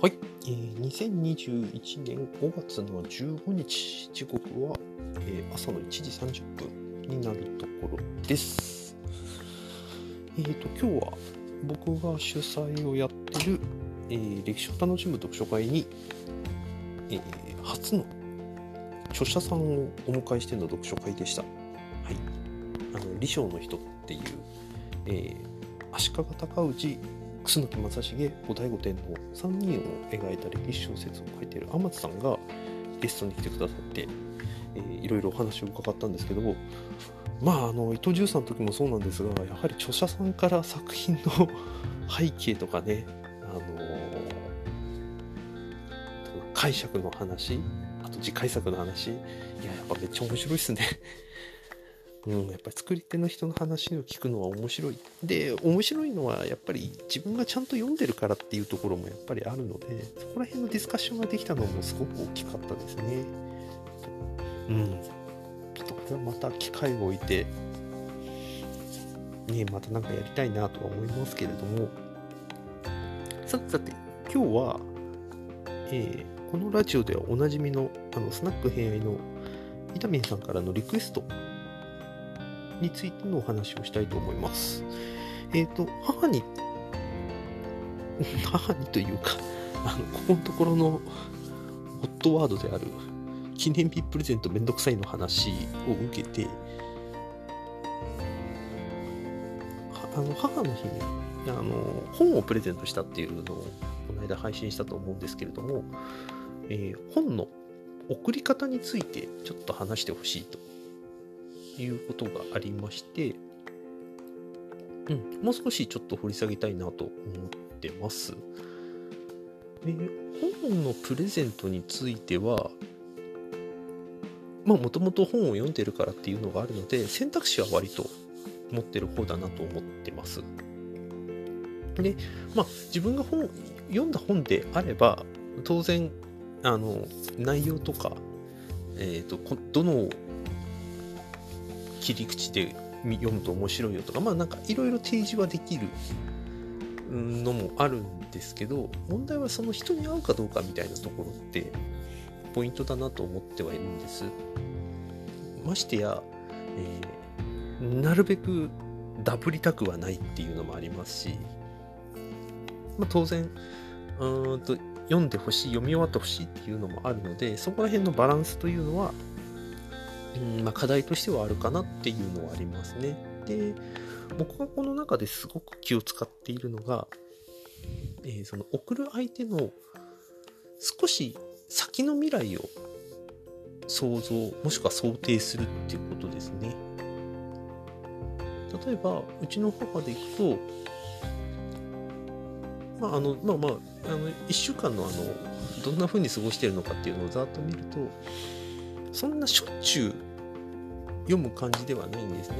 はい、えー、2021年5月の15日、時刻は、えー朝の1時30分になるところです。えーと、今日は僕が主催をやってる、えー歴史を楽しむ読書会に、えー初の著者さんをお迎えしての読書会でした。はい。あの、李昌の人っていう、えー足利尊氏楠木正成後醍醐天皇3人を描いた歴史小説を書いている天津さんがゲストに来てくださって、えーいろいろお話を伺ったんですけどもまああの伊藤十さんの時もそうなんですがやはり著者さんから作品の 背景とかね、あのー解釈の話あと次回作の話いややっぱめっちゃ面白いっすね。うん、やっぱり作り手の人の話を聞くのは面白い。で、面白いのはやっぱり自分がちゃんと読んでるからっていうところもやっぱりあるので、そこら辺のディスカッションができたのもすごく大きかったですね。うん。ちょっとこれはまた機会を置いて、ね、またなんかやりたいなとは思いますけれども、さてさて、今日は、えーこのラジオではおなじみの、あの、スナック偏愛のイタミンさんからのリクエストについてのお話をしたいと思います。えっ、と、母に、母にというか、あの、ここのところのホットワードである、記念日プレゼントめんどくさいの話を受けて、あの、母の日に、あの、本をプレゼントしたっていうのを、この間配信したと思うんですけれども、えー本の送り方についてちょっと話してほしいということがありまして、うん、もう少しちょっと掘り下げたいなと思ってます。で本のプレゼントについては、まあもともと本を読んでるからっていうのがあるので、選択肢は割と持ってる方だなと思ってます。で、まあ自分が本、読んだ本であれば、当然、あの、内容とか、えっ、と、どの切り口で読むと面白いよとかまあなんかいろいろ提示はできるのもあるんですけど問題はその人に合うかどうかみたいなところってポイントだなと思ってはいるんです。ましてや、えーなるべくダブりたくはないっていうのもありますし、まあ、当然うーんと読んでほしい読み終わってほしいっていうのもあるのでそこら辺のバランスというのはうんまあ、課題としてはあるかなっていうのはありますね。で、僕がこの中ですごく気を使っているのが、えーその送る相手の少し先の未来を想像、もしくは想定するっていうことですね。例えば、うちの母でいくと、まあ、あの、まあまあ、あの、一週間のあの、どんな風に過ごしてるのかっていうのをざっと見ると、そんなしょっちゅう読む感じではないんですね。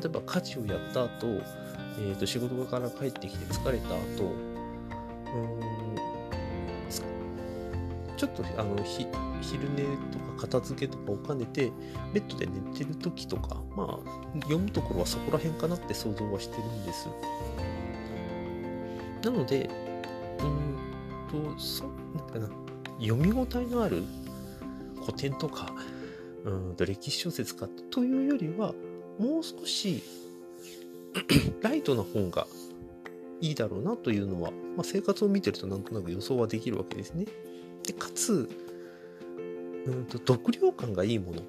例えば家事をやった後、えー、と仕事場から帰ってきて疲れた後、うんちょっとあのひ昼寝とか片付けとかを兼ねてベッドで寝てる時とか、まあ、読むところはそこら辺かなって想像はしてるんです。なので、うんと、そなんかな読み応えのある古典とかうんと歴史小説かというよりはもう少し ライトな本がいいだろうなというのは、まあ、生活を見てるとなんとなく予想はできるわけですね。でかつうんと読量感がいいもの。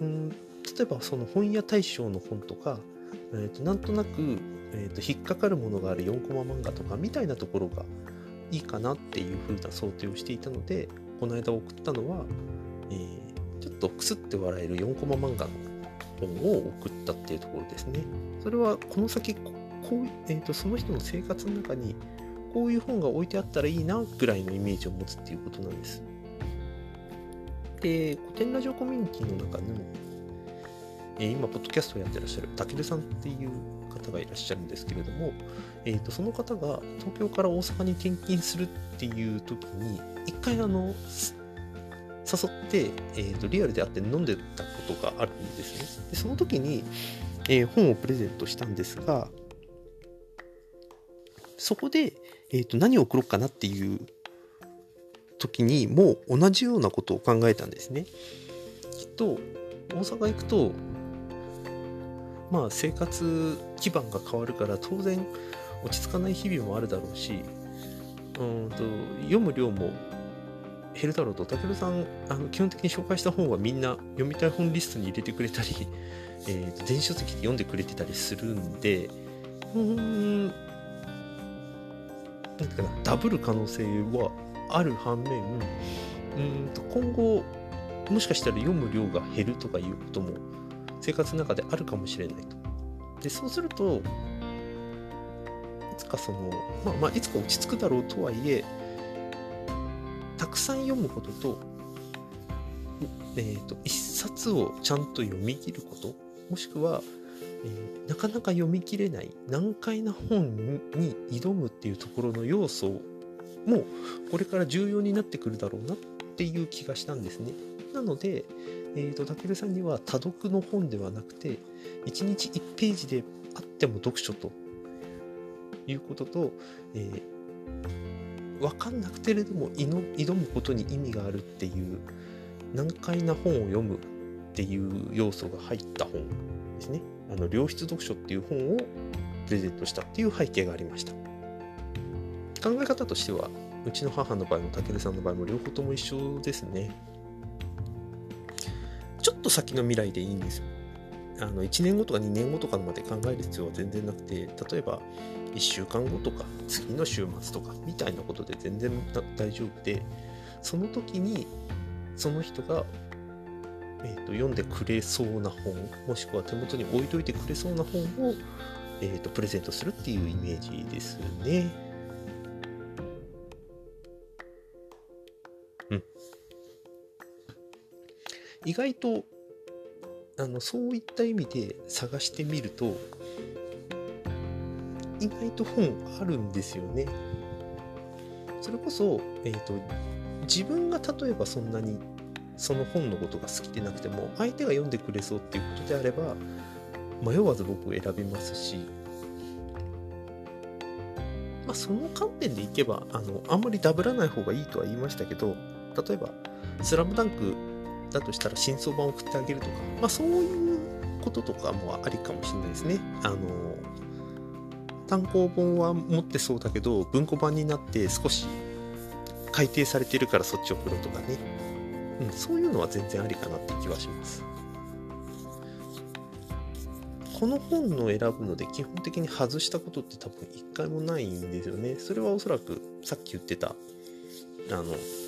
うん例えばその本屋大賞の本とか、えー、となんとなく、えー、と引っかかるものがある4コマ漫画とかみたいなところがいいかなっていう風な想定をしていたのでこの間送ったのは、えーちょっとくすって笑える4コマ漫画の本を送ったっていうところですね。それはこの先こう、えー、とその人の生活の中にこういう本が置いてあったらいいなぐらいのイメージを持つっていうことなんです。で、古典ラジオコミュニティの中の、えー今、ポッドキャストをやってらっしゃるたけるさんっていう方がいらっしゃるんですけれども、えー、とその方が東京から大阪に転勤するっていう時に一回あの誘って、えー、とリアルで会って飲んでたことがあるんですねでその時に、えー本をプレゼントしたんですがそこで、えー、と何を送ろうかなっていう時にもう同じようなことを考えたんですね。きっと大阪行くとまあ生活基盤が変わるから当然落ち着かない日々もあるだろうしうんと読む量も減るだろうと武部さんあの基本的に紹介した本はみんな読みたい本リストに入れてくれたり、えーと電子書籍で読んでくれてたりするんでうんなんかなダブる可能性はある反面うんと今後もしかしたら読む量が減るとかいうことも生活の中であるかもしれないと。でそうするといつかそのまあまあいつか落ち着くだろうとはいえたくさん読むことと,、えー、と一冊をちゃんと読み切ることもしくは、えーなかなか読み切れない難解な本に挑むっていうところの要素もこれから重要になってくるだろうなっていう気がしたんですね。なので、えーと、たけるさんには多読の本ではなくて1日1ページであっても読書ということと、えー、分かんなくてれども挑むことに意味があるっていう難解な本を読むっていう要素が入った本ですね。あの良質読書っていう本をプレゼントしたっていう背景がありました。考え方としてはうちの母の場合も武さんの場合も両方とも一緒ですね。先の未来でいいんですよ。あの1年後とか2年後とかまで考える必要は全然なくて例えば1週間後とか次の週末とかみたいなことで全然大丈夫でその時にその人が、えーと、読んでくれそうな本もしくは手元に置いといてくれそうな本を、えーとプレゼントするっていうイメージですね。意外とあのそういった意味で探してみると意外と本あるんですよね。それこそ、えーと、自分が例えばそんなにその本のことが好きでなくても相手が読んでくれそうっていうことであれば迷わず僕選びますし、まあ、その観点でいけばあのあんまりダブらない方がいいとは言いましたけど例えば「スラムダンクだとしたら真相版を送ってあげるとか、まあ、そういうこととかもありかもしれないですね。あの単行本は持ってそうだけど文庫版になって少し改訂されてるからそっち送ろうとかね、うん、そういうのは全然ありかなって気はします。この本の選ぶので基本的に外したことって多分一回もないんですよね。それはおそらくさっき言ってたあの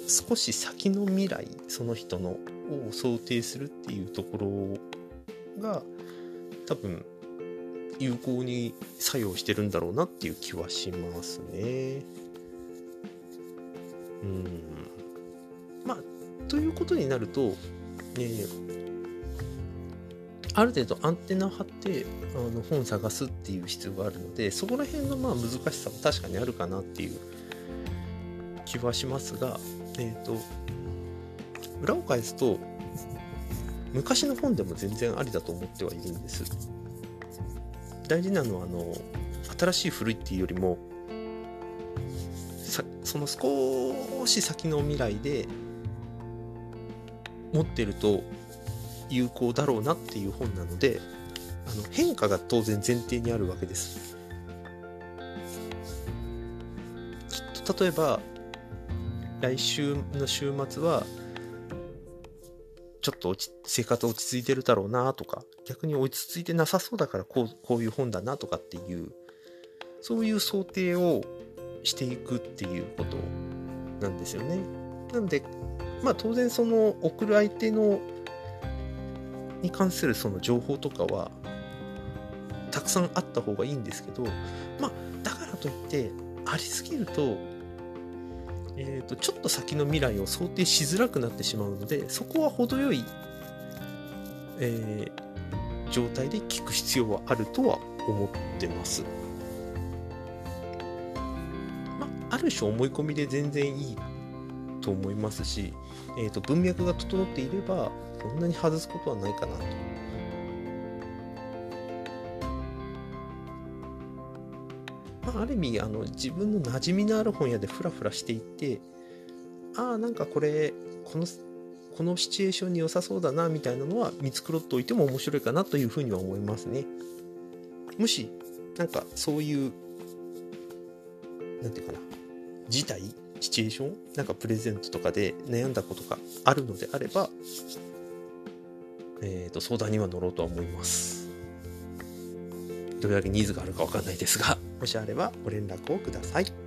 少し先の未来その人のを想定するっていうところが多分有効に作用してるんだろうなっていう気はしますね。うん。まあ、ということになると、ね、ある程度アンテナを張ってあの本探すっていう必要があるので、そこら辺のまあ難しさも確かにあるかなっていう気はしますが、えっ、ー、と、裏を返すと昔の本でも全然ありだと思ってはいるんです。大事なのはあの新しい古いっていうよりもその少し先の未来で持ってると有効だろうなっていう本なのであの変化が当然前提にあるわけです。きっと例えば来週の週末はちょっと生活落ち着いてるだろうなとか、逆に落ち着いてなさそうだからこうこういう本だなとかっていう、そういう想定をしていくっていうことなんですよね。なので、まあ当然その送る相手のに関するその情報とかはたくさんあった方がいいんですけど、まあだからといってありすぎるとえーと、ちょっと先の未来を想定しづらくなってしまうのでそこは程よい、えー、状態で聞く必要はあるとは思ってます。まあ、る種思い込みで全然いいと思いますし、えーと文脈が整っていればそんなに外すことはないかなとまあ、ある意味あの自分の馴染みのある本屋でフラフラしていってああなんかこれこのこのシチュエーションに良さそうだなみたいなのは見繕っておいても面白いかなというふうには思いますね。もしなんかそういう何て言うかな事態シチュエーションなんかプレゼントとかで悩んだことがあるのであれば、えー、と相談には乗ろうとは思います。どれだけニーズがあるかわかんないですが、もしあればご連絡をください。